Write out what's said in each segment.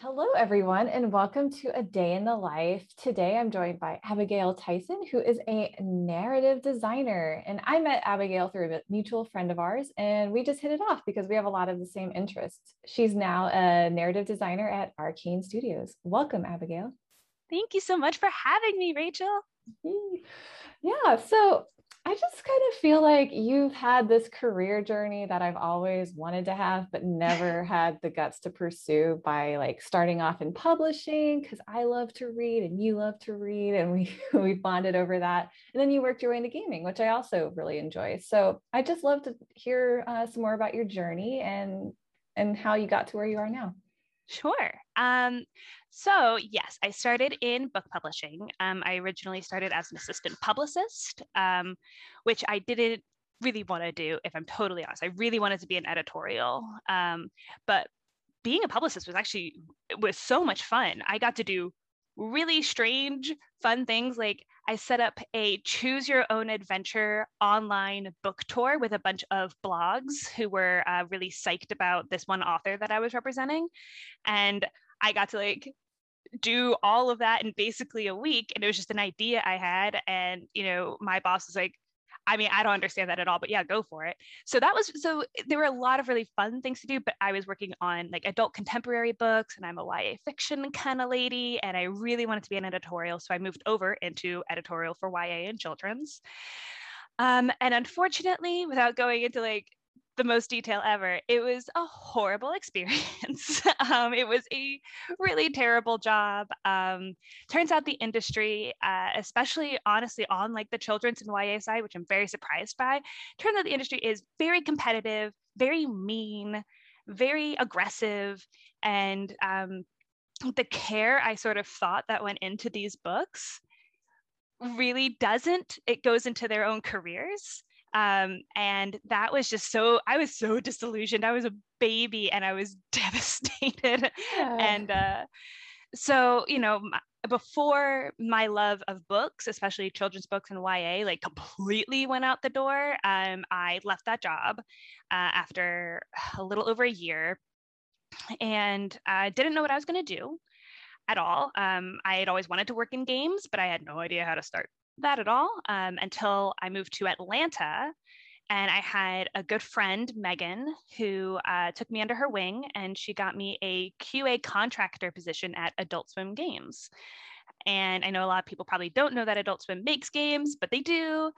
Hello, everyone, and welcome to A Day in the Life. Today, I'm joined by Abigail Tyson, who is a narrative designer. And I met Abigail through a mutual friend of ours, and we just hit it off because we have a lot of the same interests. She's now a narrative designer at Arkane Studios. Welcome, Abigail. Thank you so much for having me, Rachel. Yeah, so I just kind of feel like you've had this career journey that I've always wanted to have, but never had the guts to pursue by like starting off in publishing because I love to read and you love to read, and we we bonded over that. And then you worked your way into gaming, which I also really enjoy. So I just love to hear uh, some more about your journey and and how you got to where you are now. Sure. Um, so, yes, I started in book publishing. Um, I originally started as an assistant publicist, um, which I didn't really want to do, if I'm totally honest. I really wanted to be an editorial. Um, but being a publicist was actually was so much fun. I got to do really strange, fun things. Like I set up a choose your own adventure online book tour with a bunch of blogs who were uh, really psyched about this one author that I was representing. And I got to like do all of that in basically a week. And it was just an idea I had. And, you know, my boss was like, I mean, I don't understand that at all, but yeah, go for it. So that was so there were a lot of really fun things to do, but I was working on like adult contemporary books and I'm a YA fiction kind of lady and I really wanted to be an editorial. So I moved over into editorial for YA and children's. Um, and unfortunately, without going into like the most detail ever. It was a horrible experience. um, it was a really terrible job. Um, turns out the industry, uh, especially honestly on like the children's and YA side, which I'm very surprised by, turns out the industry is very competitive, very mean, very aggressive, and um, the care I sort of thought that went into these books really doesn't. It goes into their own careers um, and that was just so i was so disillusioned. I was a baby and i was devastated. Yeah. and uh, so you know before my love of books especially children's books and ya like completely went out the door um, i left that job uh, after a little over a year. And i didn't know what i was going to do at all. Um, i had always wanted to work in games but i had no idea how to start that at all um, until I moved to Atlanta. And I had a good friend, Megan, who uh, took me under her wing and she got me a QA contractor position at Adult Swim Games. And I know a lot of people probably don't know that Adult Swim makes games, but they do.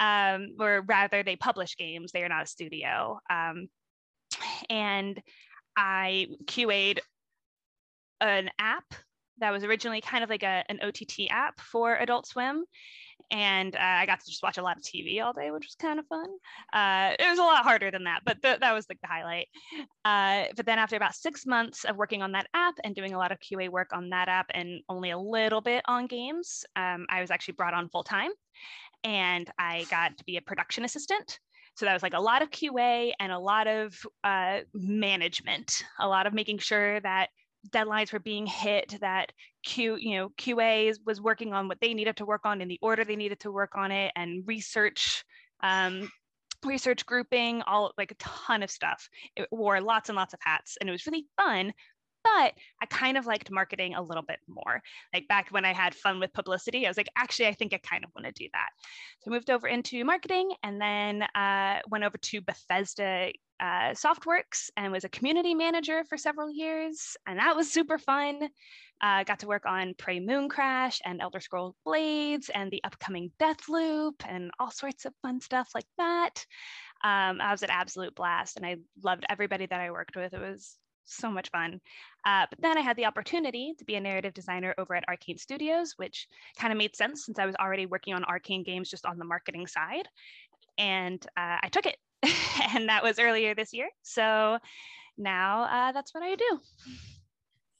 Um, or rather, they publish games, they are not a studio. Um, and I QA'd an app that was originally kind of like a, an OTT app for Adult Swim and uh, I got to just watch a lot of TV all day, which was kind of fun. Uh, it was a lot harder than that, but th- that was like the highlight. Uh, but then after about six months of working on that app and doing a lot of QA work on that app and only a little bit on games, um, I was actually brought on full time, and I got to be a production assistant. So that was like a lot of QA and a lot of uh, management, a lot of making sure that deadlines were being hit that q you know qa was working on what they needed to work on in the order they needed to work on it and research um, research grouping all like a ton of stuff. It wore lots and lots of hats and it was really fun but I kind of liked marketing a little bit more. Like back when I had fun with publicity, I was like, actually, I think I kind of want to do that. So I moved over into marketing and then uh, went over to Bethesda uh, Softworks and was a community manager for several years. And that was super fun. Uh, got to work on Prey Mooncrash and Elder Scrolls Blades and the upcoming Deathloop and all sorts of fun stuff like that. Um, I was an absolute blast and I loved everybody that I worked with. It was so much fun. Uh, but then I had the opportunity to be a narrative designer over at Arkane Studios, which kind of made sense since I was already working on Arkane games just on the marketing side. And uh, I took it and that was earlier this year. So now uh, that's what I do.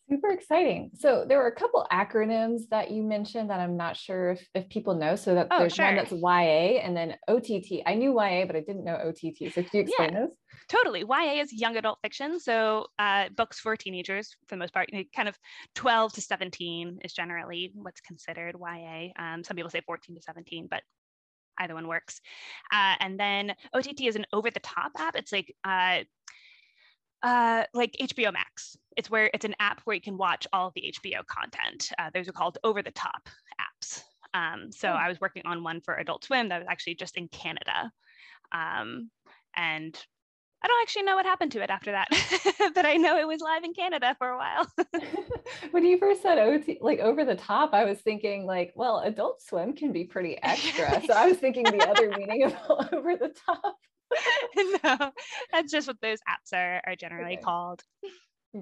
Super exciting. So there were a couple acronyms that you mentioned that I'm not sure if, if people know. So that oh, there's sure. one that's YA and then OTT. I knew YA, but I didn't know OTT. So could you explain yeah, those? Totally. YA is young adult fiction. So uh, books for teenagers for the most part, kind of 12 to 17 is generally what's considered YA. Um, some people say 14 to 17, but either one works. Uh, and then OTT is an over the top app. It's like, uh, Uh, like HBO Max. It's where it's an app where you can watch all of the HBO content. Uh, those are called over the top apps. Um, so oh. I was working on one for Adult Swim that was actually just in Canada. Um, and I don't actually know what happened to it after that, but I know it was live in Canada for a while. when you first said OT, like over the top, I was thinking like, well, Adult Swim can be pretty extra. so I was thinking the other meaning of over the top. no, that's just what those apps are are generally okay. called.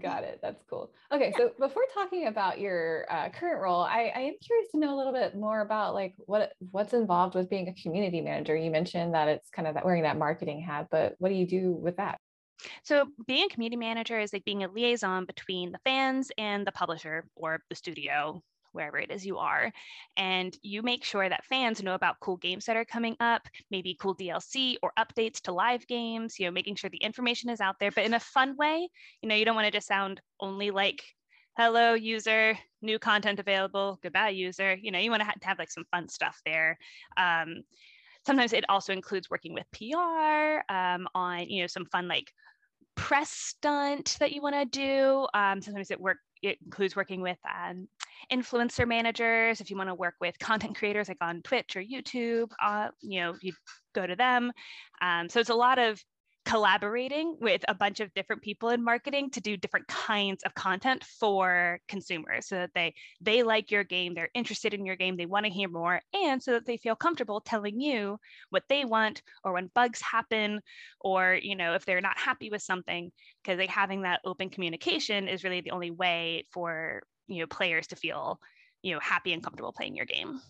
Got it. That's cool. Okay, so before talking about your uh, current role, I, I, am curious to know a little bit more about like what what's involved with being a community manager. You mentioned that it's kind of that wearing that marketing hat, but what do you do with that? So being a community manager is like being a liaison between the fans and the publisher or the studio wherever it is you are. And you make sure that fans know about cool games that are coming up, maybe cool DLC or updates to live games, you know, making sure the information is out there, but in a fun way. You know, you don't want to just sound only like, hello, user, new content available, goodbye, user. You know, you want to have, to have like some fun stuff there. Um, sometimes it also includes working with PR um, on, you know, some fun like press stunt that you want to do. Um, sometimes it work it includes working with um, influencer managers. If you want to work with content creators like on Twitch or YouTube, uh, you know, you go to them. Um, so it's a lot of collaborating with a bunch of different people in marketing to do different kinds of content for consumers so that they they like your game they're interested in your game they want to hear more and so that they feel comfortable telling you what they want or when bugs happen or you know if they're not happy with something because they having that open communication is really the only way for you know players to feel you know happy and comfortable playing your game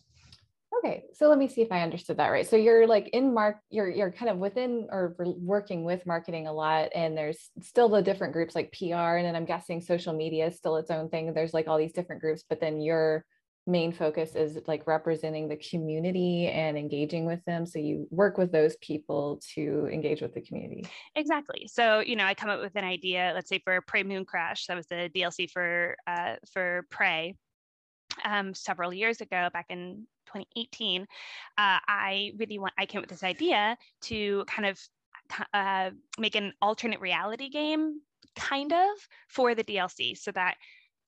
Okay, so let me see if I understood that right. So you're like in mark, you're you're kind of within or working with marketing a lot, and there's still the different groups like PR, and then I'm guessing social media is still its own thing. There's like all these different groups, but then your main focus is like representing the community and engaging with them. So you work with those people to engage with the community. Exactly. So you know, I come up with an idea. Let's say for Prey Mooncrash, that was the DLC for uh, for Prey um, several years ago, back in 2018, uh, I really want, I came up with this idea to kind of uh, make an alternate reality game, kind of, for the DLC so that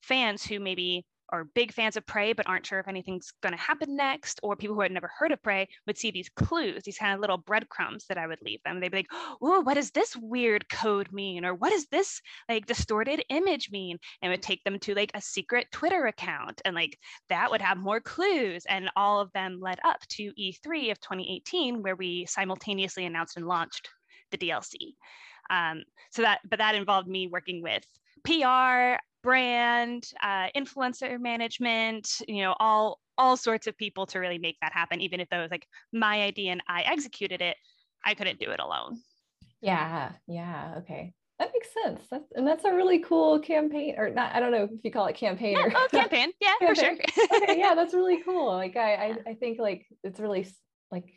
fans who maybe are big fans of Prey but aren't sure if anything's going to happen next, or people who had never heard of Prey would see these clues, these kind of little breadcrumbs that I would leave them. They'd be like, "Oh, what does this weird code mean?" or "What does this like distorted image mean?" And would take them to like a secret Twitter account, and like that would have more clues. And all of them led up to E3 of 2018, where we simultaneously announced and launched the DLC. Um, so that, but that involved me working with PR, brand, uh, influencer management, you know, all all sorts of people to really make that happen. Even if that was like my idea and I executed it, I couldn't do it alone. Yeah, yeah, okay. That makes sense. That's and that's a really cool campaign, or not. I don't know if you call it campaign yeah, or oh, campaign. Yeah, campaign. for sure. okay, yeah, that's really cool. Like I, I, I think like it's really like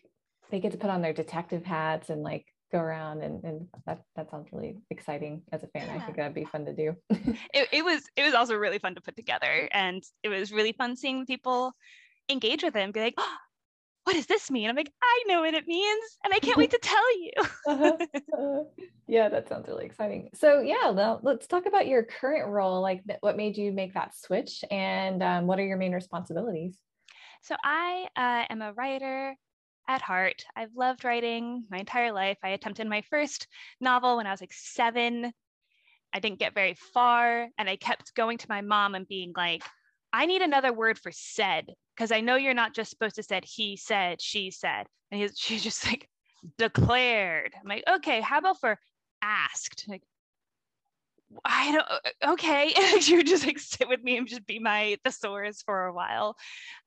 they get to put on their detective hats and like go around and, and that that sounds really exciting as a fan. Yeah. i think that'd be fun to do. It, it was it was also really fun to put together and it was really fun seeing people engage with it and be like oh, what does this mean? I'm like i know what it means and i can't wait to tell you. Uh-huh. Uh, yeah that sounds really exciting. So yeah now let's talk about your current role like what made you make that switch and um, what are your main responsibilities? So i uh, am a writer at heart. I've loved writing my entire life. I attempted my first novel when I was like seven. I didn't get very far. And I kept going to my mom and being like, I need another word for said, because I know you're not just supposed to said he said, she said. And he, she's just like, declared. I'm like, okay, how about for asked? Like, I don't uh, she would just like sit with me and just be my thesaurus for a while.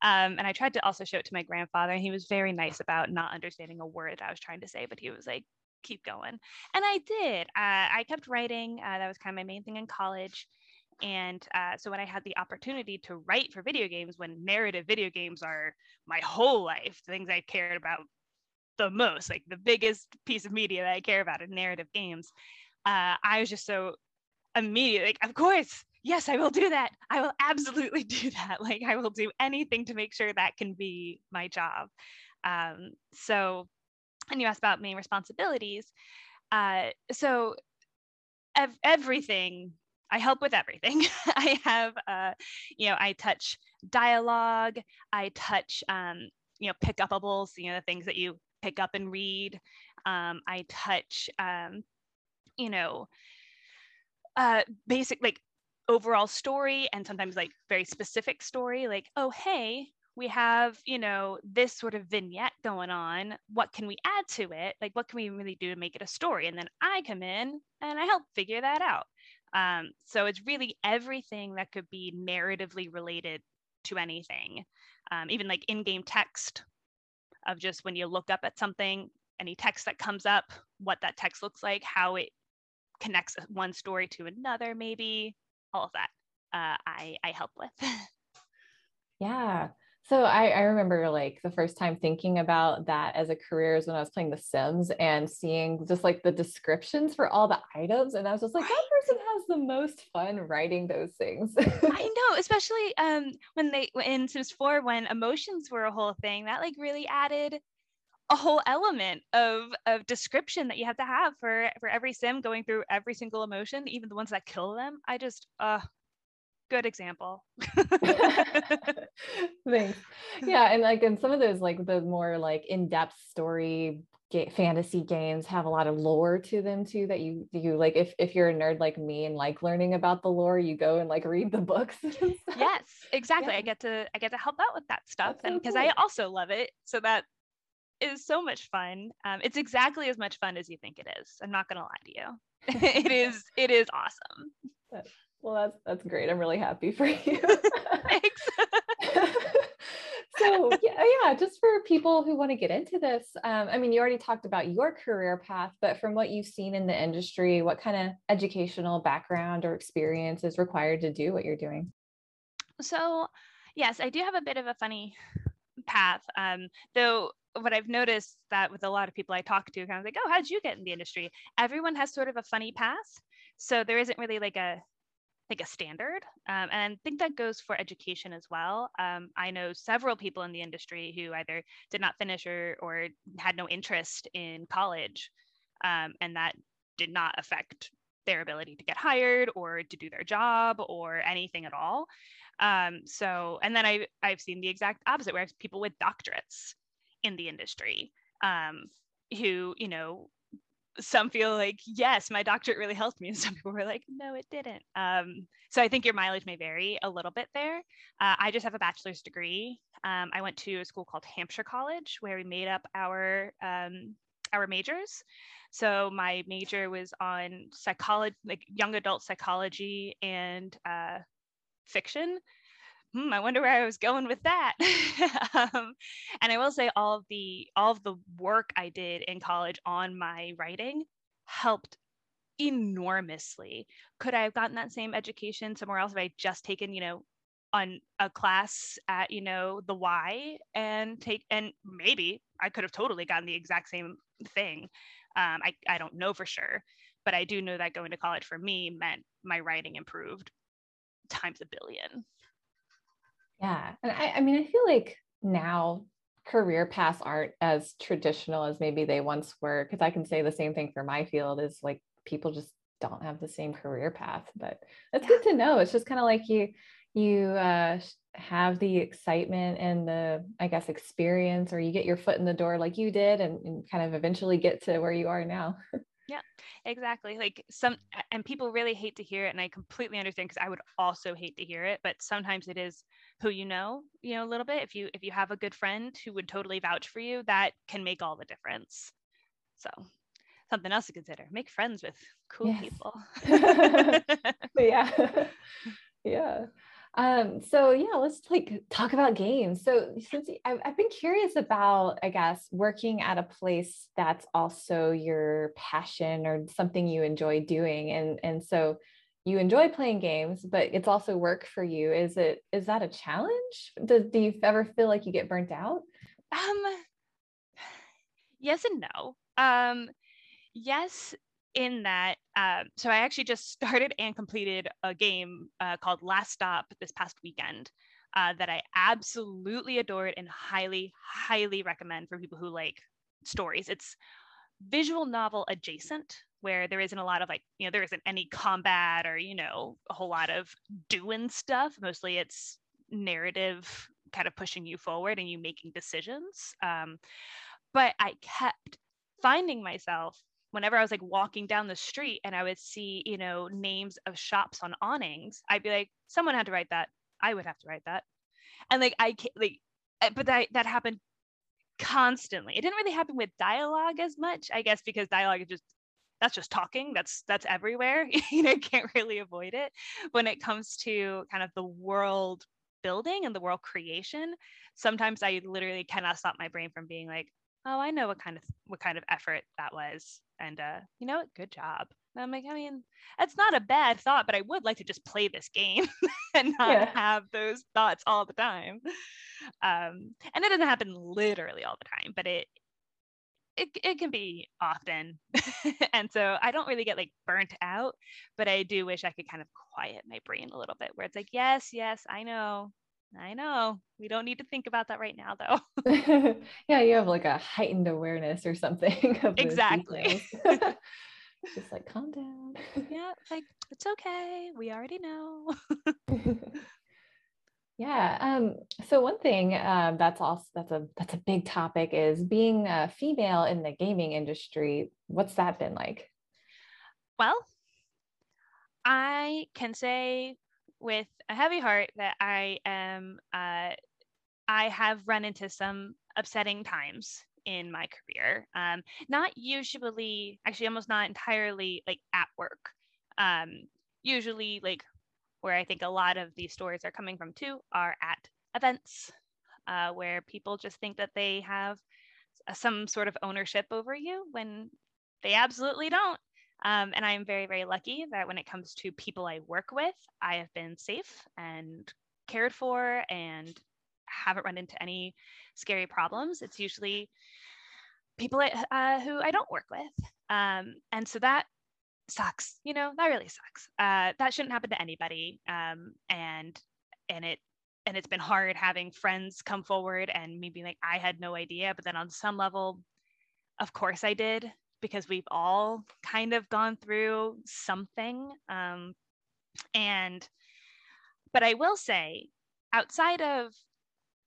Um, and I tried to also show it to my grandfather, and he was very nice about not understanding a word I was trying to say, but he was like, keep going. And I did. Uh, I kept writing. Uh, that was kind of my main thing in college. And uh, so when I had the opportunity to write for video games, when narrative video games are my whole life, the things I cared about the most, like the biggest piece of media that I care about in narrative games, uh, I was just so immediately like of course yes i will do that i will absolutely do that like i will do anything to make sure that can be my job um, so and you asked about main responsibilities uh, so ev- everything. I help with everything. I have, uh, you know, I touch dialogue. I touch, um, you know, pick upables. You know, the things that you pick up and read. Um, I touch, um, you know, uh, basic like overall story and sometimes like very specific story. Like, oh, hey, we have you know this sort of vignette going on. What can we add to it? Like what can we really do to make it a story? And then i come in and i help figure that out. Um, so it's really everything that could be narratively related to anything um, even like in-game text of just when you look up at something any text that comes up what that text looks like how it connects one story to another maybe all of that uh, I, I help with yeah so I, I remember like the first time thinking about that as a career is when I was playing The Sims and seeing just like the descriptions for all the items. And I was just like, that person has the most fun writing those things. I know, especially um, when they in Sims 4, when emotions were a whole thing, that like really added a whole element of of description that you have to have for for every sim going through every single emotion even the ones that kill them i just uh good example. Thanks. Yeah, and like in some of those like the more like in-depth story ga- fantasy games have a lot of lore to them too that you you like if if you're a nerd like me and like learning about the lore you go and like read the books yes exactly yeah. i get to i get to help out with that stuff That's and because so cool. i also love it so that is so much fun um, it's exactly as much fun as you think it is i'm not gonna lie to you it is it is awesome well, that's that's great. I'm really happy for you. Thanks. so yeah, yeah, just for people who want to get into this, um, I mean, you already talked about your career path, but from what you've seen in the industry, what kind of educational background or experience is required to do what you're doing? So, yes, I do have a bit of a funny path. Um, though what I've noticed that with a lot of people I talk to, kind of like, oh, how'd you get in the industry? Everyone has sort of a funny path. So there isn't really like a like a standard um, and I think that goes for education as well. Um, I know several people in the industry who either did not finish or, or had no interest in college um, and that did not affect their ability to get hired or to do their job or anything at all. Um, so, and then I, I've seen the exact opposite where people with doctorates in the industry um, who, you know, some feel like yes my doctorate really helped me. And some people were like no it didn't. Um, so i think your mileage may vary a little bit there. Uh, i just have a bachelor's degree. Um, i went to a school called hampshire college where we made up our um, our majors. So my major was on psychology like young adult psychology and uh, fiction hmm, I wonder where I was going with that. um, and I will say all of the all of the work I did in college on my writing helped enormously. Could I have gotten that same education somewhere else if I just taken, you know, on a class at, you know, the Y and take and maybe I could have totally gotten the exact same thing. Um, I, I don't know for sure, but I do know that going to college for me meant my writing improved times a billion. Yeah. And I, I mean, I feel like now career paths aren't as traditional as maybe they once were. Cause I can say the same thing for my field is like people just don't have the same career path, but that's good to know. It's just kind of like you, you uh, have the excitement and the, I guess, experience, or you get your foot in the door like you did and, and kind of eventually get to where you are now. yeah exactly like some and people really hate to hear it and i completely understand because i would also hate to hear it but sometimes it is who you know you know a little bit if you if you have a good friend who would totally vouch for you that can make all the difference. So something else to consider make friends with cool yes. people. Yeah. Yeah um so yeah let's like talk about games. So since I've, I've been curious about i guess working at a place that's also your passion or something you enjoy doing and and so you enjoy playing games but it's also work for you. Is it is that a challenge? Do, do you ever feel like you get burnt out? Um yes and no. Um yes in that, uh, so I actually just started and completed a game uh, called Last Stop this past weekend uh, that I absolutely adored and highly, highly recommend for people who like stories. It's visual novel adjacent, where there isn't a lot of like, you know, there isn't any combat or, you know, a whole lot of doing stuff. Mostly it's narrative kind of pushing you forward and you making decisions. Um, but I kept finding myself whenever I was like walking down the street and I would see, you know, names of shops on awnings, I'd be like, someone had to write that. I would have to write that. And like, I can't, like, eh, but that, that happened constantly. It didn't really happen with dialogue as much, I guess, because dialogue is just that's just talking that's that's everywhere you know can't really avoid it when it comes to kind of the world building and the world creation sometimes i literally cannot stop my brain from being like oh i know what kind of what kind of effort that was and uh you know what? Good job. And i'm like i mean it's not a bad thought but i would like to just play this game and not yeah. have those thoughts all the time. Um and it doesn't happen literally all the time but it it, it can be often. And so i don't really get like burnt out but i do wish i could kind of quiet my brain a little bit where it's like yes yes i know i know we don't need to think about that right now though yeah you have like a heightened awareness or something exactly just like calm down yeah like it's okay we already know yeah. Um, so one thing um, that's also that's a that's a big topic is being a female in the gaming industry. What's that been like? Well, I can say with a heavy heart that I am uh, I have run into some upsetting times in my career. Um, not usually, actually, almost not entirely like at work. Um, usually, like where I think a lot of these stories are coming from too are at events uh, where people just think that they have some sort of ownership over you when they absolutely don't. Um, and I am very, very lucky that when it comes to people I work with, I have been safe and cared for and haven't run into any scary problems. It's usually people uh, who I don't work with. Um, and so that sucks you know that really sucks uh, that shouldn't happen to anybody um, and and it and it's been hard having friends come forward and being like i had no idea but then on some level of course i did because we've all kind of gone through something um, and but i will say outside of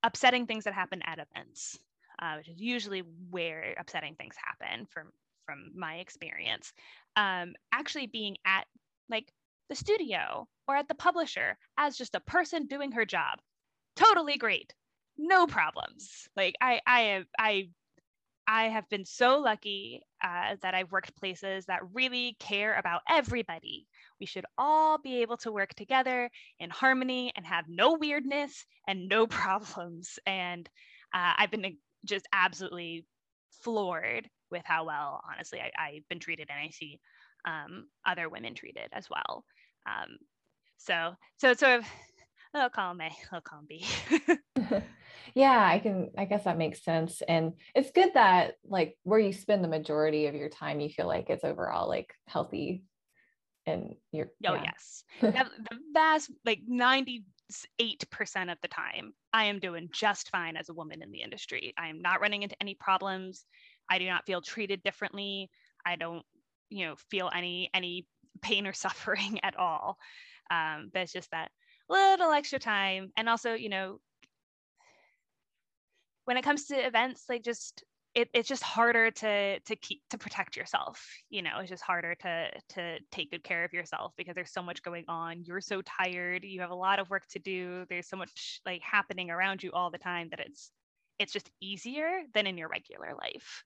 upsetting things that happen at events uh, which is usually where upsetting things happen from from my experience um, actually being at like the studio or at the publisher as just a person doing her job totally great no problems. Like i i have i i have been so lucky uh, that i've worked places that really care about everybody we should all be able to work together in harmony and have no weirdness and no problems and uh, i've been just absolutely floored with how well, honestly, I, have been treated and I see um, other women treated as well. Um, so, so it's sort of little column A, little column B. yeah, I can, I guess that makes sense. And it's good that like where you spend the majority of your time, you feel like it's overall like healthy and you're, oh, yeah. yes. the vast, like 98% of the time, I am doing just fine as a woman in the industry. I am not running into any problems. I do not feel treated differently. I don't, you know, feel any any pain or suffering at all. Um, but it's just that little extra time, and also, you know, when it comes to events, like just it, it's just harder to to keep to protect yourself you know it's just harder to to take good care of yourself because there's so much going on you're so tired you have a lot of work to do there's so much like happening around you all the time that it's it's just easier than in your regular life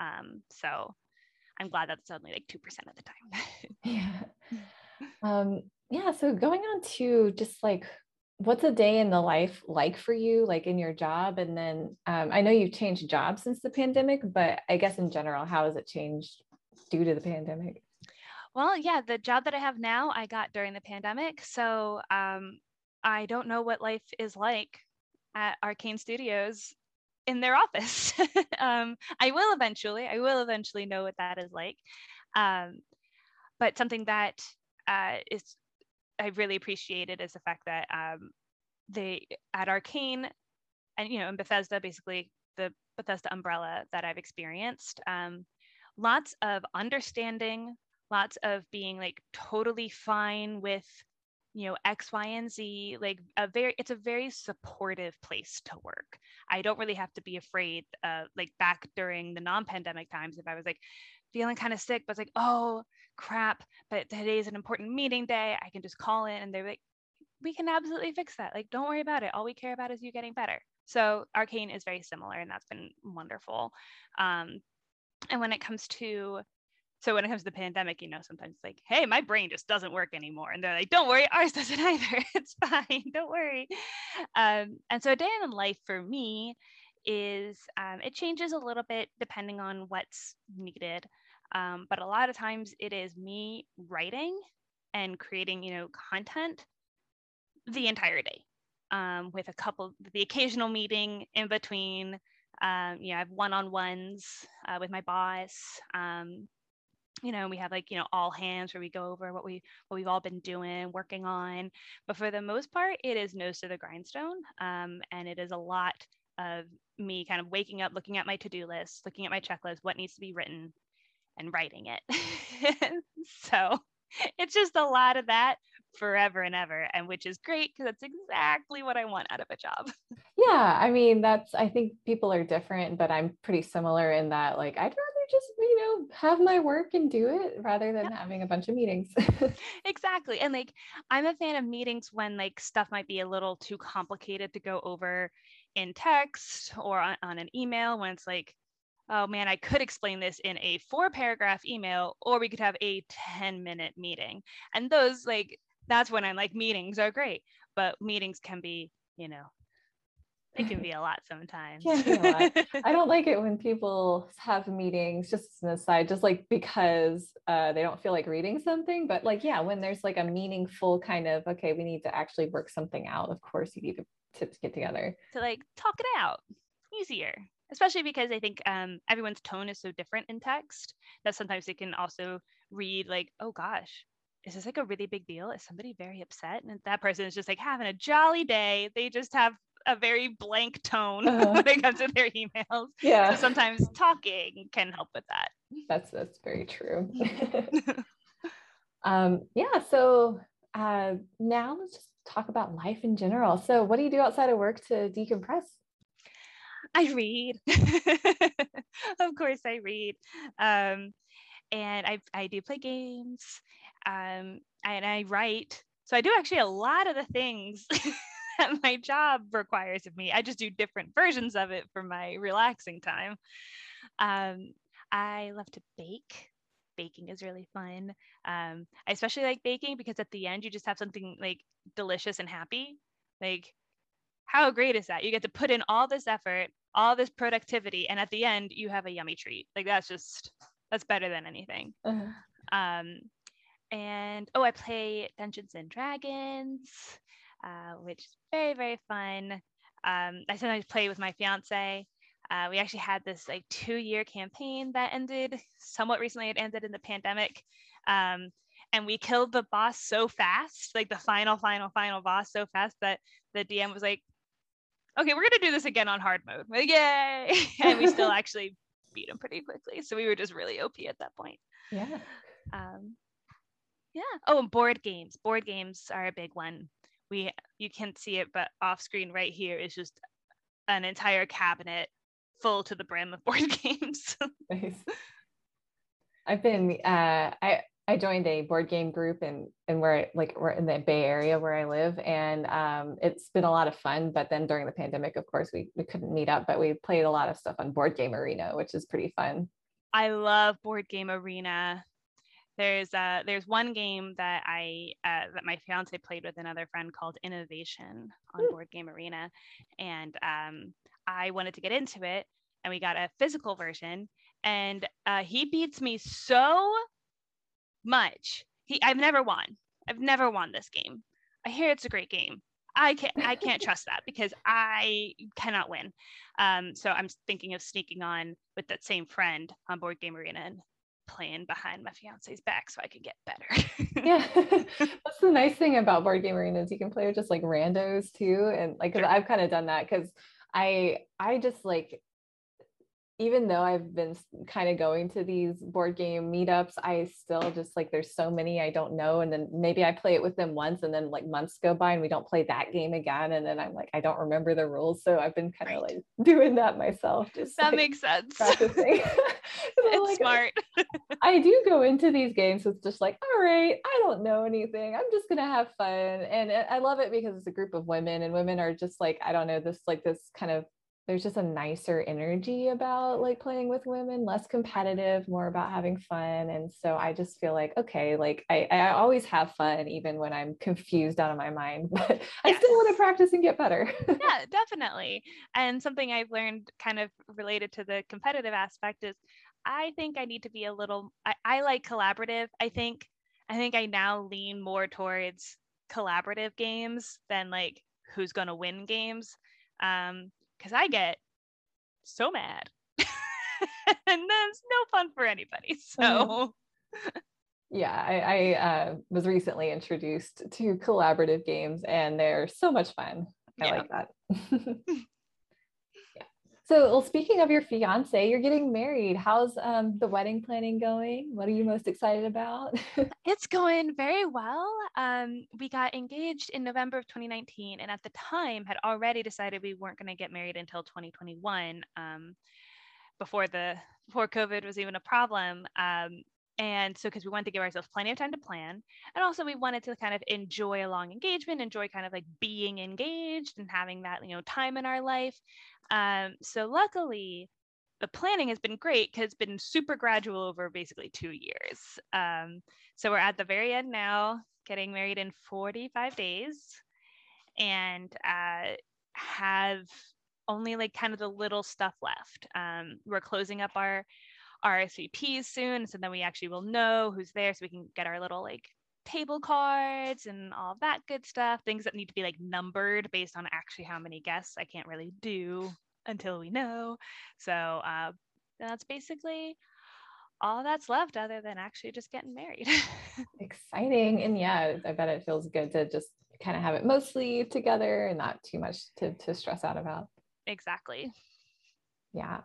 um, so I'm glad that's only like 2% of the time. yeah. Um, yeah. So going on to just like, what's a day in the life like for you, like in your job? And then um, I know you've changed jobs since the pandemic, but I guess in general, how has it changed due to the pandemic? Well, yeah, the job that I have now, I got during the pandemic. So um, I don't know what life is like at Arkane Studios in their office. um, I will eventually, I will eventually know what that is like. Um, but something that uh, is I really appreciated is the fact that um, they at Arkane and you know in Bethesda, basically the Bethesda umbrella that I've experienced, um, lots of understanding lots of being like totally fine with you know x y and z like a very it's a very supportive place to work. I don't really have to be afraid uh like back during the non-pandemic times if i was like feeling kind of sick but it's like oh crap but today's an important meeting day i can just call in and they're like we can absolutely fix that like don't worry about it all we care about is you getting better so arkane is very similar and that's been wonderful um and when it comes to so when it comes to the pandemic, you know, sometimes like, hey, my brain just doesn't work anymore. And they're like, don't worry, ours doesn't either. it's fine. Don't worry. Um, and so a day in life for me is um, it changes a little bit depending on what's needed. Um, but a lot of times it is me writing and creating, you know, content the entire day um, with a couple, the occasional meeting in between. Um, you know, I have one-on-ones uh, with my boss. Um, you know we have like you know all hands where we go over what we what we've all been doing working on but for the most part it is nose to the grindstone um, and it is a lot of me kind of waking up looking at my to-do list looking at my checklist what needs to be written and writing it. So it's just a lot of that forever and ever and which is great because that's exactly what i want out of a job. Yeah i mean that's i think people are different but i'm pretty similar in that like i'd rather just you know have my work and do it rather than yeah. having a bunch of meetings. Exactly and like i'm a fan of meetings when like stuff might be a little too complicated to go over in text or on, on an email when it's like oh man i could explain this in a four paragraph email or we could have a 10 minute meeting and those like that's when i'm like meetings are great but meetings can be you know it can be a lot sometimes. Can be a lot. I don't like it when people have meetings, just an aside, just like because uh, they don't feel like reading something. But like, yeah, when there's like a meaningful kind of, okay, we need to actually work something out. Of course, you need to, to get together. To like talk it out easier, especially because I think um, everyone's tone is so different in text that sometimes they can also read like, oh gosh, is this like a really big deal? Is somebody very upset? And that person is just like having a jolly day. They just have a very blank tone uh-huh. when it comes to their emails. Yeah. So sometimes talking can help with that. That's that's very true. um, yeah. So uh, now let's just talk about life in general. So what do you do outside of work to decompress? I read. of course, I read. Um, and I, I do play games um, and I write. So I do actually a lot of the things that my job requires of me. I just do different versions of it for my relaxing time. Um, I love to bake. Baking is really fun. Um, I especially like baking because at the end you just have something like delicious and happy. Like, how great is that? You get to put in all this effort, all this productivity, and at the end you have a yummy treat. Like that's just that's better than anything. Uh-huh. Um, and oh, I play Dungeons and Dragons. Uh, which is very, very fun. Um, I sometimes play with my fiance. Uh, we actually had this like two year campaign that ended somewhat recently. It ended in the pandemic. Um, and we killed the boss so fast, like the final, final, final boss so fast that the DM was like, okay, we're going to do this again on hard mode. Like, yay. and we still actually beat him pretty quickly. So we were just really OP at that point. Yeah. Um, yeah. Oh, and board games. Board games are a big one we you can't see it but off screen right here is just an entire cabinet full to the brim of board games nice. i've been uh i I joined a board game group and and where like we're in the Bay Area where I live, and um, it's been a lot of fun. But then during the pandemic, of course, we we couldn't meet up, but we played a lot of stuff on Board Game Arena, which is pretty fun. I love Board Game Arena there's uh, there's one game that I uh, that my fiance played with another friend called Innovation on Ooh. Board Game Arena, and um, I wanted to get into it, and we got a physical version, and uh, he beats me so much. He I've never won. I've never won this game. I hear it's a great game. I can't I can't trust that because I cannot win. Um, so I'm thinking of sneaking on with that same friend on Board Game Arena and playing behind my fiance's back so I can get better. yeah. That's the nice thing about board game arenas. You can play with just like randos too. And like, sure. I've kind of done that because I, I just like, even though I've been kind of going to these board game meetups, I still just like there's so many I don't know. And then maybe I play it with them once and then like months go by and we don't play that game again. And then I'm like, I don't remember the rules. So I've been kind of right. like doing that myself. Just that like, makes sense. Practicing. it's like, smart. I do go into these games with just like, all right, I don't know anything. I'm just gonna have fun. And I love it because it's a group of women and women are just like, I don't know, this like this kind of there's just a nicer energy about like playing with women less competitive more about having fun and so i just feel like okay like i, I always have fun even when i'm confused out of my mind but yes. i still want to practice and get better yeah definitely and something i've learned kind of related to the competitive aspect is i think i need to be a little i, I like collaborative i think i think i now lean more towards collaborative games than like who's going to win games um because I get so mad. and that's no fun for anybody. So yeah, I, I uh, was recently introduced to collaborative games and they're so much fun. I yeah. like that. So, well, speaking of your fiance, you're getting married. How's um, the wedding planning going? What are you most excited about? it's going very well. Um, we got engaged in November of 2019, and at the time had already decided we weren't going to get married until 2021. Um, before the before COVID was even a problem. Um, and so because we wanted to give ourselves plenty of time to plan and also we wanted to kind of enjoy a long engagement enjoy kind of like being engaged and having that you know time in our life um, so luckily, the planning has been great because it's been super gradual over basically two years. Um, so we're at the very end now, getting married in 45 days, and uh, have only like kind of the little stuff left. Um, we're closing up our RSVPs soon, so then we actually will know who's there, so we can get our little like table cards and all that good stuff, things that need to be like numbered based on actually how many guests I can't really do until we know. So uh, that's basically all that's left other than actually just getting married. Exciting. And yeah, I bet it feels good to just kind of have it mostly together and not too much to, to stress out about. Exactly. Yeah.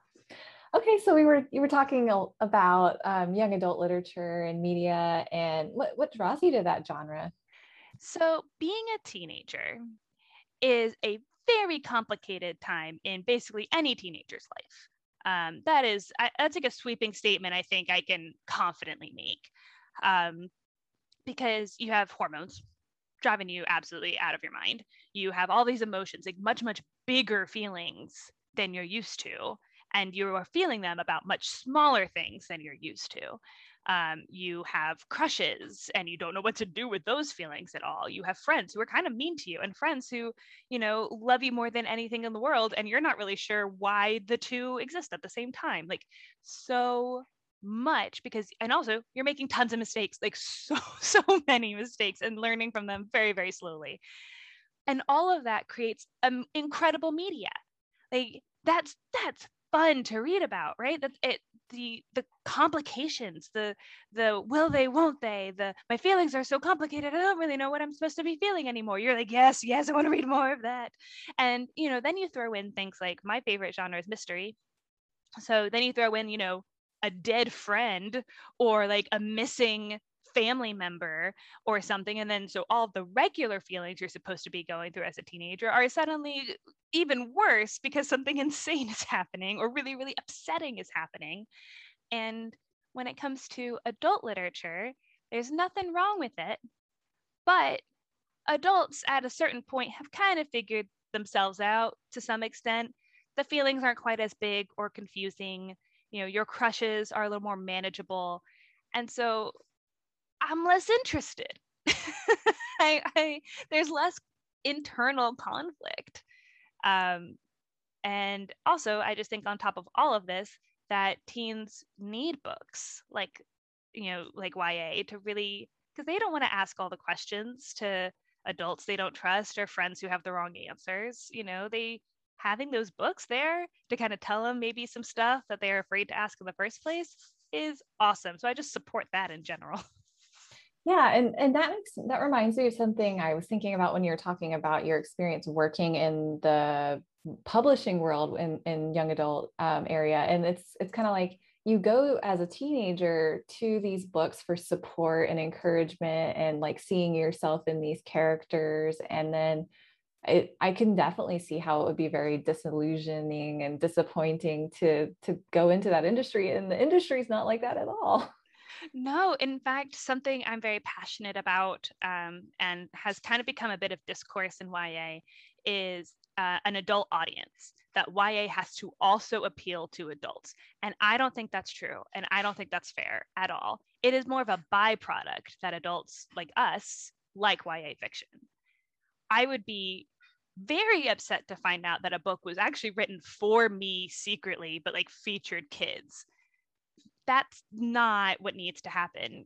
Okay, so we were you were talking about um, young adult literature and media, and what what draws you to that genre? So, being a teenager is a very complicated time in basically any teenager's life. Um, that is I, that's like a sweeping statement. I think I can confidently make, um, because you have hormones driving you absolutely out of your mind. You have all these emotions, like much much bigger feelings than you're used to and you are feeling them about much smaller things than you're used to. Um, you have crushes and you don't know what to do with those feelings at all. You have friends who are kind of mean to you and friends who, you know, love you more than anything in the world. And you're not really sure why the two exist at the same time. Like, so much because and also you're making tons of mistakes like so so many mistakes and learning from them very very slowly and all of that creates um, incredible media like that's that's fun to read about right? That it the the complications the the will they won't they the my feelings are so complicated i don't really know what i'm supposed to be feeling anymore. You're like yes yes i want to read more of that. And you know then you throw in things like my favorite genre is mystery. So then you throw in you know a dead friend or like a missing family member or something and then so all the regular feelings you're supposed to be going through as a teenager are suddenly even worse because something insane is happening or really really upsetting is happening. And when it comes to adult literature there's nothing wrong with it but adults at a certain point have kind of figured themselves out to some extent. The feelings aren't quite as big or confusing you know your crushes are a little more manageable. And so I'm less interested. I, I, there's less internal conflict. Um, and also, I just think on top of all of this, that teens need books like, you know, like YA to really, because they don't want to ask all the questions to adults they don't trust or friends who have the wrong answers. You know, they having those books there to kind of tell them maybe some stuff that they're afraid to ask in the first place is awesome. So I just support that in general. Yeah, and and that makes that reminds me of something I was thinking about when you were talking about your experience working in the publishing world in in young adult um, area, and it's it's kind of like you go as a teenager to these books for support and encouragement and like seeing yourself in these characters and then it, I can definitely see how it would be very disillusioning and disappointing to to go into that industry and the industry is not like that at all. No, in fact, something I'm very passionate about um, and has kind of become a bit of discourse in YA is uh, an adult audience that YA has to also appeal to adults. And I don't think that's true. And I don't think that's fair at all. It is more of a byproduct that adults like us like YA fiction. I would be very upset to find out that a book was actually written for me secretly, but like featured kids. That's not what needs to happen.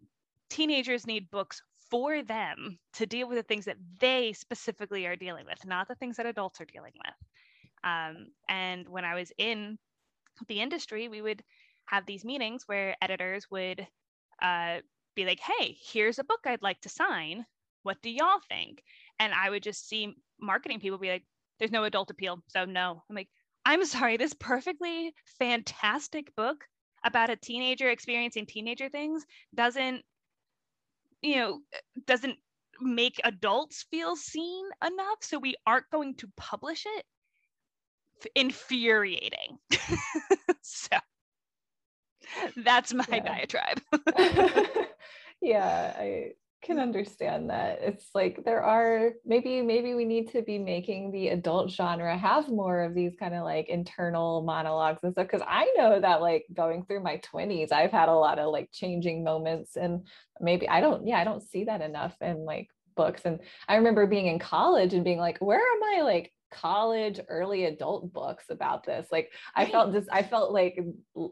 Teenagers need books for them to deal with the things that they specifically are dealing with, not the things that adults are dealing with. Um, and when I was in the industry, we would have these meetings where editors would uh, be like, hey, here's a book I'd like to sign. What do y'all think? And I would just see marketing people be like, there's no adult appeal. So no. I'm like, I'm sorry, this perfectly fantastic book about a teenager experiencing teenager things doesn't, you know, doesn't make adults feel seen enough. So we aren't going to publish it. Infuriating. so that's my diatribe. yeah, I can mm. understand that. It's like there are maybe maybe we need to be making the adult genre have more of these kind of like internal monologues and stuff because i know that like going through my 20s i've had a lot of like changing moments and maybe i don't yeah i don't see that enough in like books. And i remember being in college and being like where are my like college early adult books about this? Like i felt this i felt like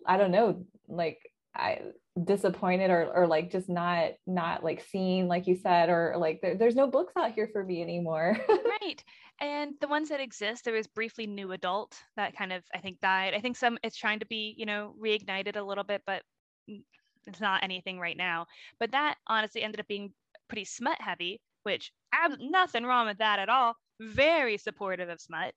i don't know like I disappointed or or like just not not like seen like you said or like there, there's no books out here for me anymore. Right and the ones that exist there was briefly new adult that kind of i think died. I think some it's trying to be you know reignited a little bit but it's not anything right now. But that honestly ended up being pretty smut heavy which ab- nothing wrong with that at all. Very supportive of smut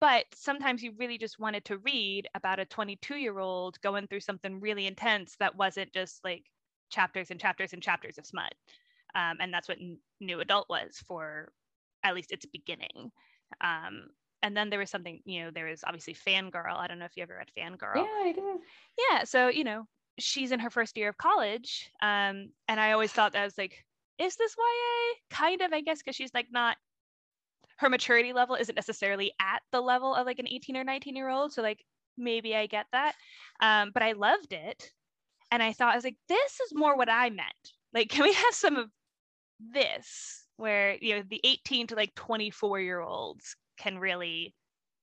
but sometimes you really just wanted to read about a 22 year old going through something really intense that wasn't just like chapters and chapters and chapters of smut um, and that's what N- new adult was for at least its beginning. Um, and then there was something you know there was obviously fangirl. I don't know if you ever read fangirl. Yeah i did. Yeah so you know she's in her first year of college um, and i always thought that was like is this ya kind of i guess because she's like not her maturity level isn't necessarily at the level of like an 18 or 19 year old. So like maybe I get that. Um, but I loved it. And I thought I was like, this is more what I meant. Like, can we have some of this where you know the 18 to like 24 year olds can really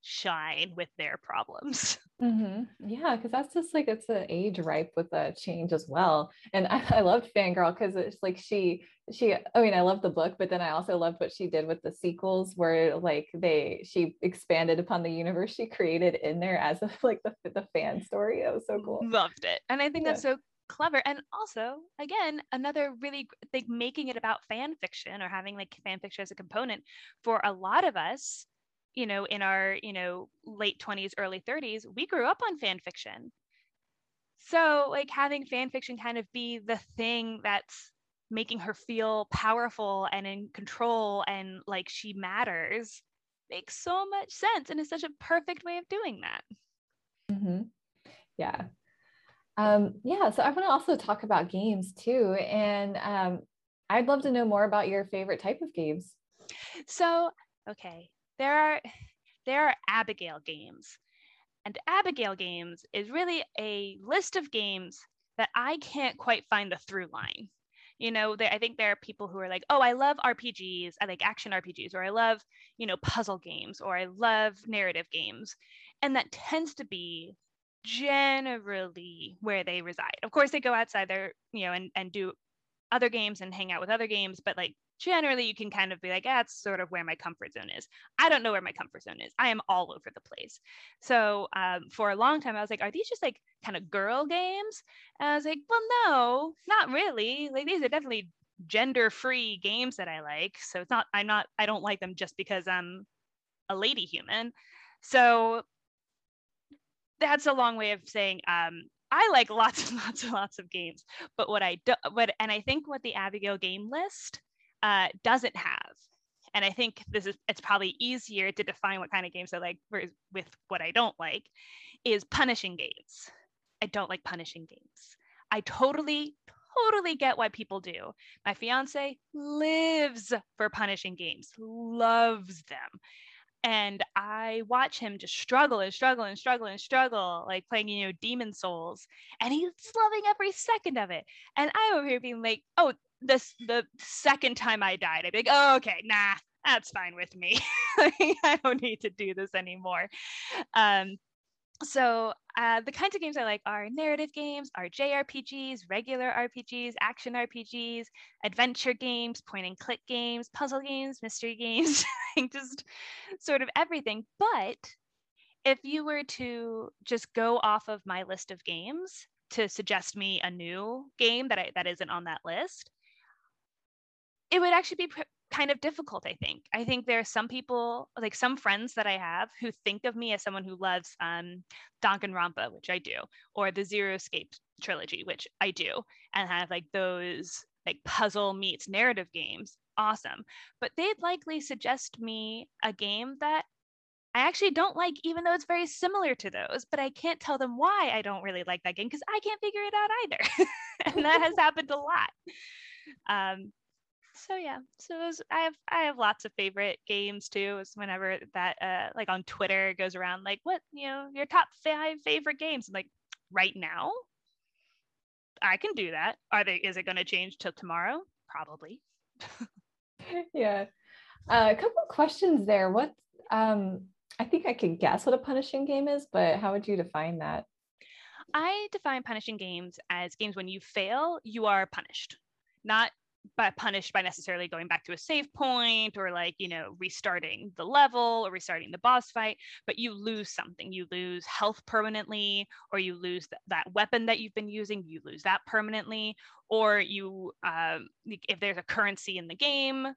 shine with their problems. Mm-hmm. Yeah, because that's just like it's an age ripe with a change as well. And I, I loved Fangirl because it's like she she I mean I love the book, but then I also loved what she did with the sequels where like they she expanded upon the universe she created in there as a, like the the fan story. It was so cool. Loved it. And I think yeah. that's so clever and also again another really like making it about fan fiction or having like fan fiction as a component for a lot of us you know, in our, you know, late 20s, early 30s, we grew up on fan fiction. So, like, having fan fiction kind of be the thing that's making her feel powerful and in control and like she matters makes so much sense and is such a perfect way of doing that. Mm-hmm. Yeah. Um, yeah. So, I want to also talk about games too. And um, I'd love to know more about your favorite type of games. So, okay, there are there are Abigail games. And Abigail games is really a list of games that I can't quite find the through line. You know, there, I think there are people who are like, oh, I love RPGs, I like action RPGs, or I love, you know, puzzle games, or I love narrative games. And that tends to be generally where they reside. Of course, they go outside there, you know, and, and do other games and hang out with other games, but like generally you can kind of be like, that's sort of where my comfort zone is. I don't know where my comfort zone is. I am all over the place. So um, for a long time, I was like, are these just like kind of girl games? And I was like, well, no, not really. Like these are definitely gender free games that I like. So it's not, I'm not, I don't like them just because I'm a lady human. So that's a long way of saying um, I like lots and lots and lots of games. But what I do, what, and I think what the Abigail game list uh, doesn't have, and I think this is, it's probably easier to define what kind of games I like with what I don't like, is punishing games. I don't like punishing games. I totally, totally get why people do. My fiance lives for punishing games, loves them. And I watch him just struggle and struggle and struggle and struggle, like playing, you know, Demon's Souls. And he's loving every second of it. And I'm over here being like, oh, this the second time I died, I'd be like, oh, okay, nah, that's fine with me. I don't need to do this anymore. Um, so uh, the kinds of games I like are narrative games, are JRPGs, regular RPGs, action RPGs, adventure games, point and click games, puzzle games, mystery games, just sort of everything. But if you were to just go off of my list of games to suggest me a new game that I, that isn't on that list, it would actually be kind of difficult i think i think there are some people like some friends that i have who think of me as someone who loves um danganronpa which i do or the zero escape trilogy which i do and have like those like puzzle meets narrative games awesome but they'd likely suggest me a game that I actually don't like, even though it's very similar to those, but I can't tell them why I don't really like that game because I can't figure it out either. and that has happened a lot. Um, so yeah. So was, i have i have lots of favorite games too it's whenever that uh like on twitter goes around like what you know your top five favorite games? I'm like right now? I can do that. Are they is it going to change till tomorrow? Probably. Yeah. Uh, a couple of questions there. What um i think i could guess what a punishing game is but how would you define that? I define punishing games as games when you fail you are punished. Not by punished by necessarily going back to a save point or like you know restarting the level or restarting the boss fight but you lose something. You lose health permanently or you lose th- that weapon that you've been using you lose that permanently or you um, if there's a currency in the game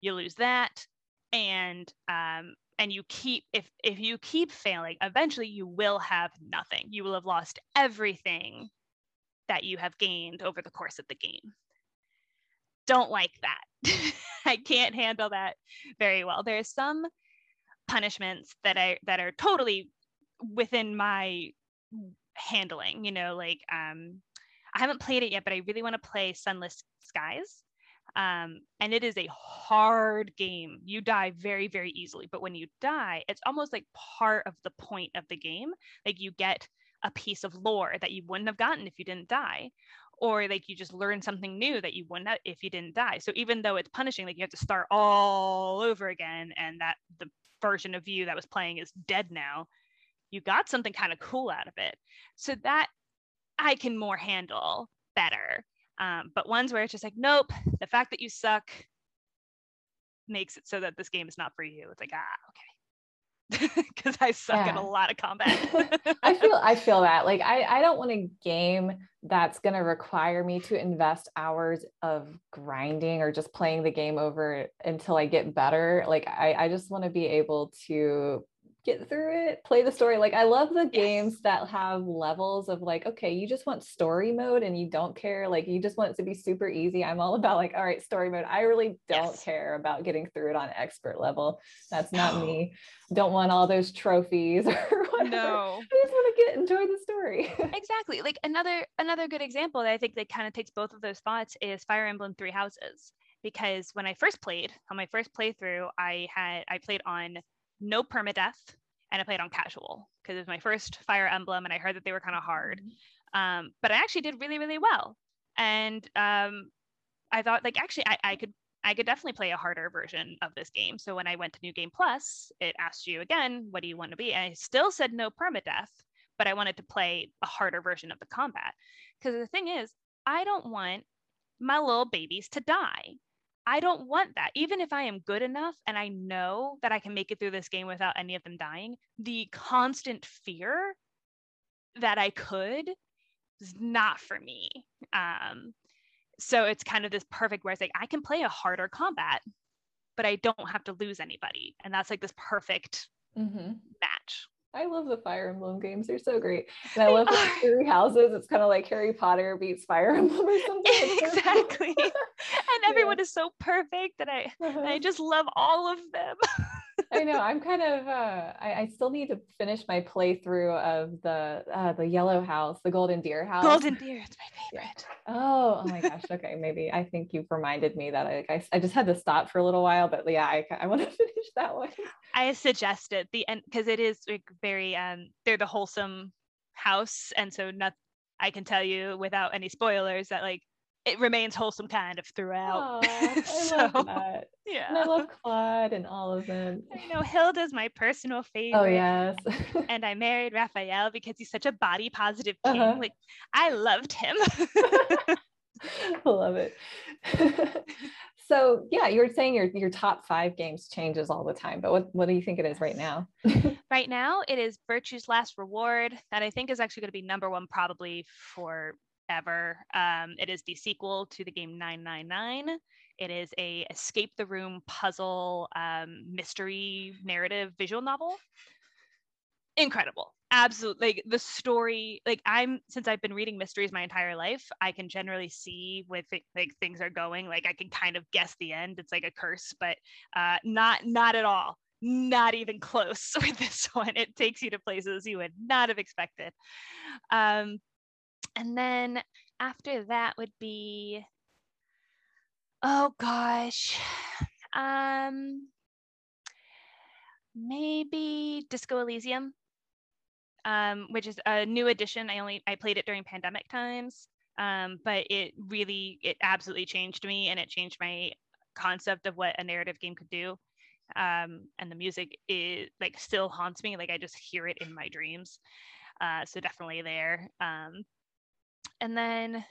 you lose that and um, and you keep if if you keep failing eventually you will have nothing. You will have lost everything that you have gained over the course of the game don't like that. I can't handle that very well. There's some punishments that I that are totally within my handling, you know, like um I haven't played it yet, but I really want to play Sunless Skies. Um, and it is a hard game. You die very, very easily. But when you die, it's almost like part of the point of the game. Like you get a piece of lore that you wouldn't have gotten if you didn't die or like you just learn something new that you wouldn't if you didn't die. So even though it's punishing like you have to start all over again and that the version of you that was playing is dead now you got something kind of cool out of it. So that i can more handle better. Um, but ones where it's just like nope the fact that you suck makes it so that this game is not for you. It's like ah okay because I suck yeah. at a lot of combat. I feel I feel that like I I don't want a game that's going to require me to invest hours of grinding or just playing the game over until I get better. Like I I just want to be able to get through it, play the story. Like I love the yes. games that have levels of like, okay, you just want story mode and you don't care. Like you just want it to be super easy. I'm all about like, all right, story mode. I really don't yes. care about getting through it on expert level. That's not no. me. Don't want all those trophies or whatever. No. I just want to get enjoy the story. exactly. Like another another good example that I think that kind of takes both of those thoughts is Fire Emblem Three Houses. Because when I first played, on my first playthrough, I had I played on no permadeath, and I played on casual because it was my first Fire Emblem, and I heard that they were kind of hard. Mm-hmm. Um, but I actually did really, really well, and um, I thought like actually I, I could I could definitely play a harder version of this game. So when I went to New Game Plus, it asked you again, what do you want to be? And I still said no permadeath, but I wanted to play a harder version of the combat. Because the thing is, I don't want my little babies to die. I don't want that. Even if I am good enough and I know that I can make it through this game without any of them dying, the constant fear that I could is not for me. Um, so it's kind of this perfect where it's like I can play a harder combat, but I don't have to lose anybody, and that's like this perfect mm-hmm. match. I love the Fire Emblem games. They're so great. And I love the three houses. It's kind of like Harry Potter beats Fire Emblem or something. exactly. and everyone yeah. is so perfect that I uh-huh. I just love all of them. I know. I'm kind of. Uh, I, I, still need to finish my playthrough of the uh, the Yellow House, the Golden Deer House. Golden Deer, it's my favorite. Oh, oh my gosh. Okay, maybe I think you've reminded me that I, I, I just had to stop for a little while, but yeah, I, I want to finish that one. I suggested the end because it is like very um they're the wholesome house, and so not I can tell you without any spoilers that like it remains wholesome kind of throughout. So, I love that. Yeah. And I love Claude and all of them. I know Hilda's my personal favorite. Oh yes. and I married Raphael because he's such a body positive king. Uh-huh. Like I loved him. I love it. so yeah, you were saying your your top five games changes all the time, but what, what do you think it is right now? right now it is Virtue's Last Reward that I think is actually going to be number one probably for ever. Um, it is the sequel to the game 999. It is a escape the room puzzle um, mystery narrative visual novel. Incredible. Absolutely. Like the story, like I'm since I've been reading mysteries my entire life, I can generally see where th- like things are going. Like I can kind of guess the end. It's like a curse, but uh, not not at all not even close with this one. It takes you to places you would not have expected. Um, and then after that would be, oh gosh, um, maybe Disco Elysium, um, which is a new edition. I only I played it during pandemic times, um, but it really it absolutely changed me, and it changed my concept of what a narrative game could do. Um, and the music is like still haunts me. Like I just hear it in my dreams. Uh, so definitely there. Um, and then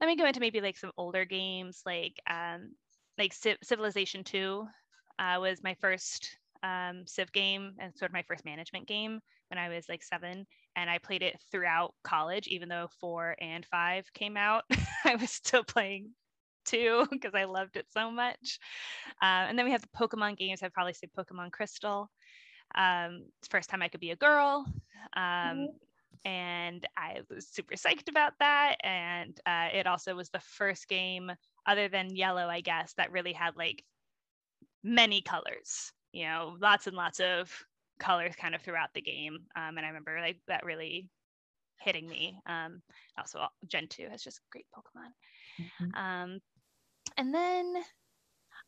let me go into maybe like some older games like um, like Civilization 2 uh, was my first um, Civ game and sort of my first management game when I was like seven. And I played it throughout college, even though four and five came out. I was still playing two because I loved it so much. Uh, and then we have the Pokemon games. I'd probably say Pokemon Crystal. Um, first time I could be a girl. Um, mm-hmm and I was super psyched about that. And uh, it also was the first game, other than Yellow, I guess, that really had like many colors. You know, lots and lots of colors kind of throughout the game. Um, and I remember like that really hitting me. Um, also, Gen 2 has just great Pokemon. Mm-hmm. Um, and then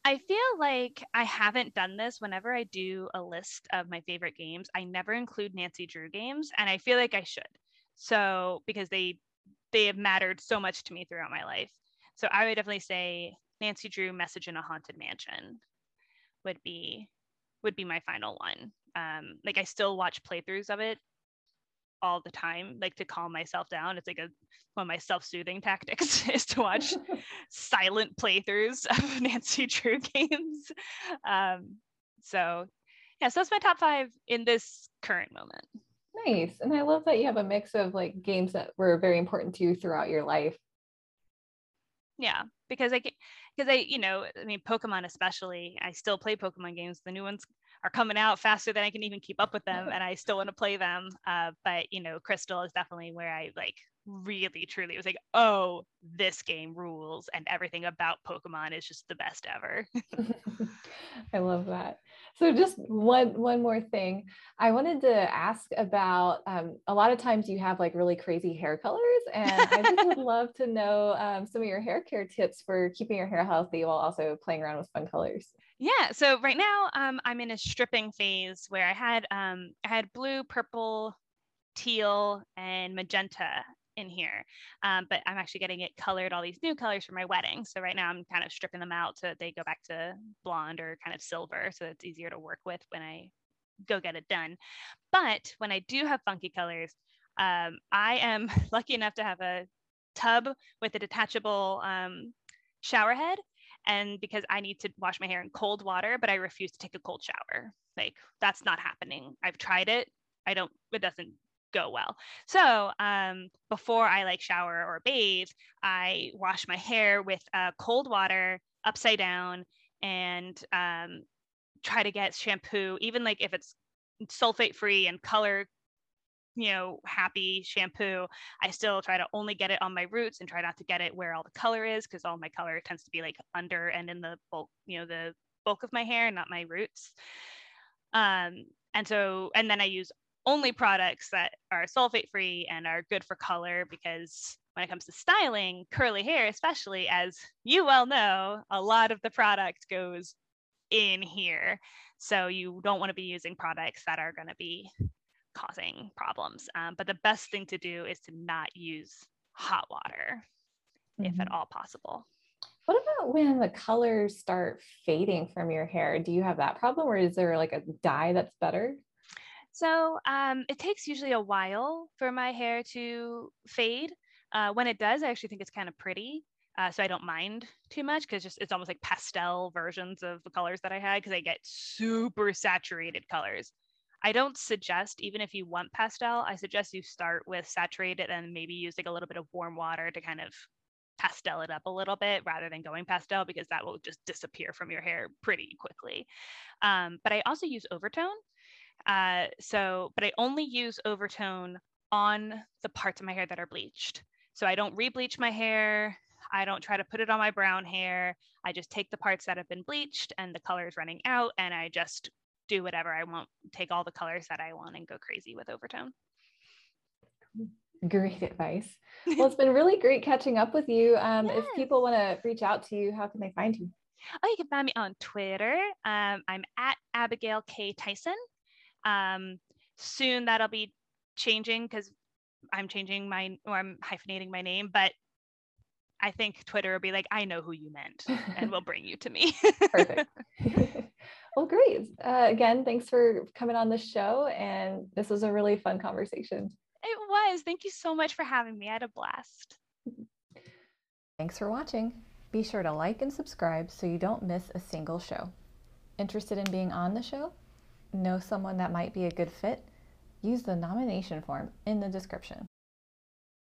I feel like I haven't done this whenever I do a list of my favorite games. I never include Nancy Drew games, and I feel like I should. So because they they have mattered so much to me throughout my life. So I would definitely say Nancy Drew Message in a Haunted Mansion would be would be my final one. Um, like I still watch playthroughs of it all the time, like to calm myself down. It's like a one of my self-soothing tactics is to watch silent playthroughs of Nancy Drew games. Um, so yeah, so that's my top five in this current moment. Nice. And I love that you have a mix of like games that were very important to you throughout your life. Yeah, because I because I, you know, I mean, Pokemon especially, I still play Pokemon games. The new ones are coming out faster than I can even keep up with them, and I still want to play them. Uh, but you know, Crystal is definitely where I like really truly was like, oh, this game rules, and everything about Pokemon is just the best ever. I love that. So just one one more thing, I wanted to ask about. Um, a lot of times you have like really crazy hair colors, and I just would love to know um, some of your hair care tips for keeping your hair healthy while also playing around with fun colors. Yeah. So right now, um, I'm in a stripping phase where I had um, I had blue, purple, teal, and magenta in here. Um, but I'm actually getting it colored all these new colors for my wedding. So right now I'm kind of stripping them out so that they go back to blonde or kind of silver, so it's easier to work with when I go get it done. But when I do have funky colors, um, I am lucky enough to have a tub with a detachable um, shower head and because I need to wash my hair in cold water, but I refuse to take a cold shower. Like that's not happening. I've tried it. I don't, it doesn't go well. So um, before I like shower or bathe, I wash my hair with uh, cold water upside down and um, try to get shampoo, even like if it's sulfate free and color you know happy shampoo i still try to only get it on my roots and try not to get it where all the color is because all my color tends to be like under and in the bulk you know the bulk of my hair not my roots um and so and then i use only products that are sulfate free and are good for color because when it comes to styling curly hair especially as you well know a lot of the product goes in here so you don't want to be using products that are going to be causing problems um, but the best thing to do is to not use hot water mm-hmm. if at mm-hmm. all possible what about when the colors start fading from your hair do you have that problem or is there like a dye that's better so um, it takes usually a while for my hair to fade. Uh, when it does, I actually think it's kind of pretty. Uh, so I don't mind too much because just it's almost like pastel versions of the colors that I had because I get super saturated colors. I don't suggest, even if you want pastel, I suggest you start with saturated and maybe use like a little bit of warm water to kind of pastel it up a little bit rather than going pastel because that will just disappear from your hair pretty quickly. Um, but I also use overtone. Uh, so, but I only use overtone on the parts of my hair that are bleached. So I don't re-bleach my hair. I don't try to put it on my brown hair. I just take the parts that have been bleached and the color is running out, and I just do whatever I want, take all the colors that I want and go crazy with overtone. Great advice. Well, it's been really great catching up with you. Um, yes. If people want to reach out to you, how can they find you? Oh, you can find me on Twitter. Um, I'm at Abigail K. Tyson. Um, soon that'll be changing because I'm changing my or I'm hyphenating my name, but I think Twitter will be like, I know who you meant, and will bring you to me. Perfect. well, great. Uh, again, thanks for coming on the show, and this was a really fun conversation. It was. Thank you so much for having me. I had a blast. Thanks for watching. Be sure to like and subscribe so you don't miss a single show. Interested in being on the show? Know someone that might be a good fit, use the nomination form in the description.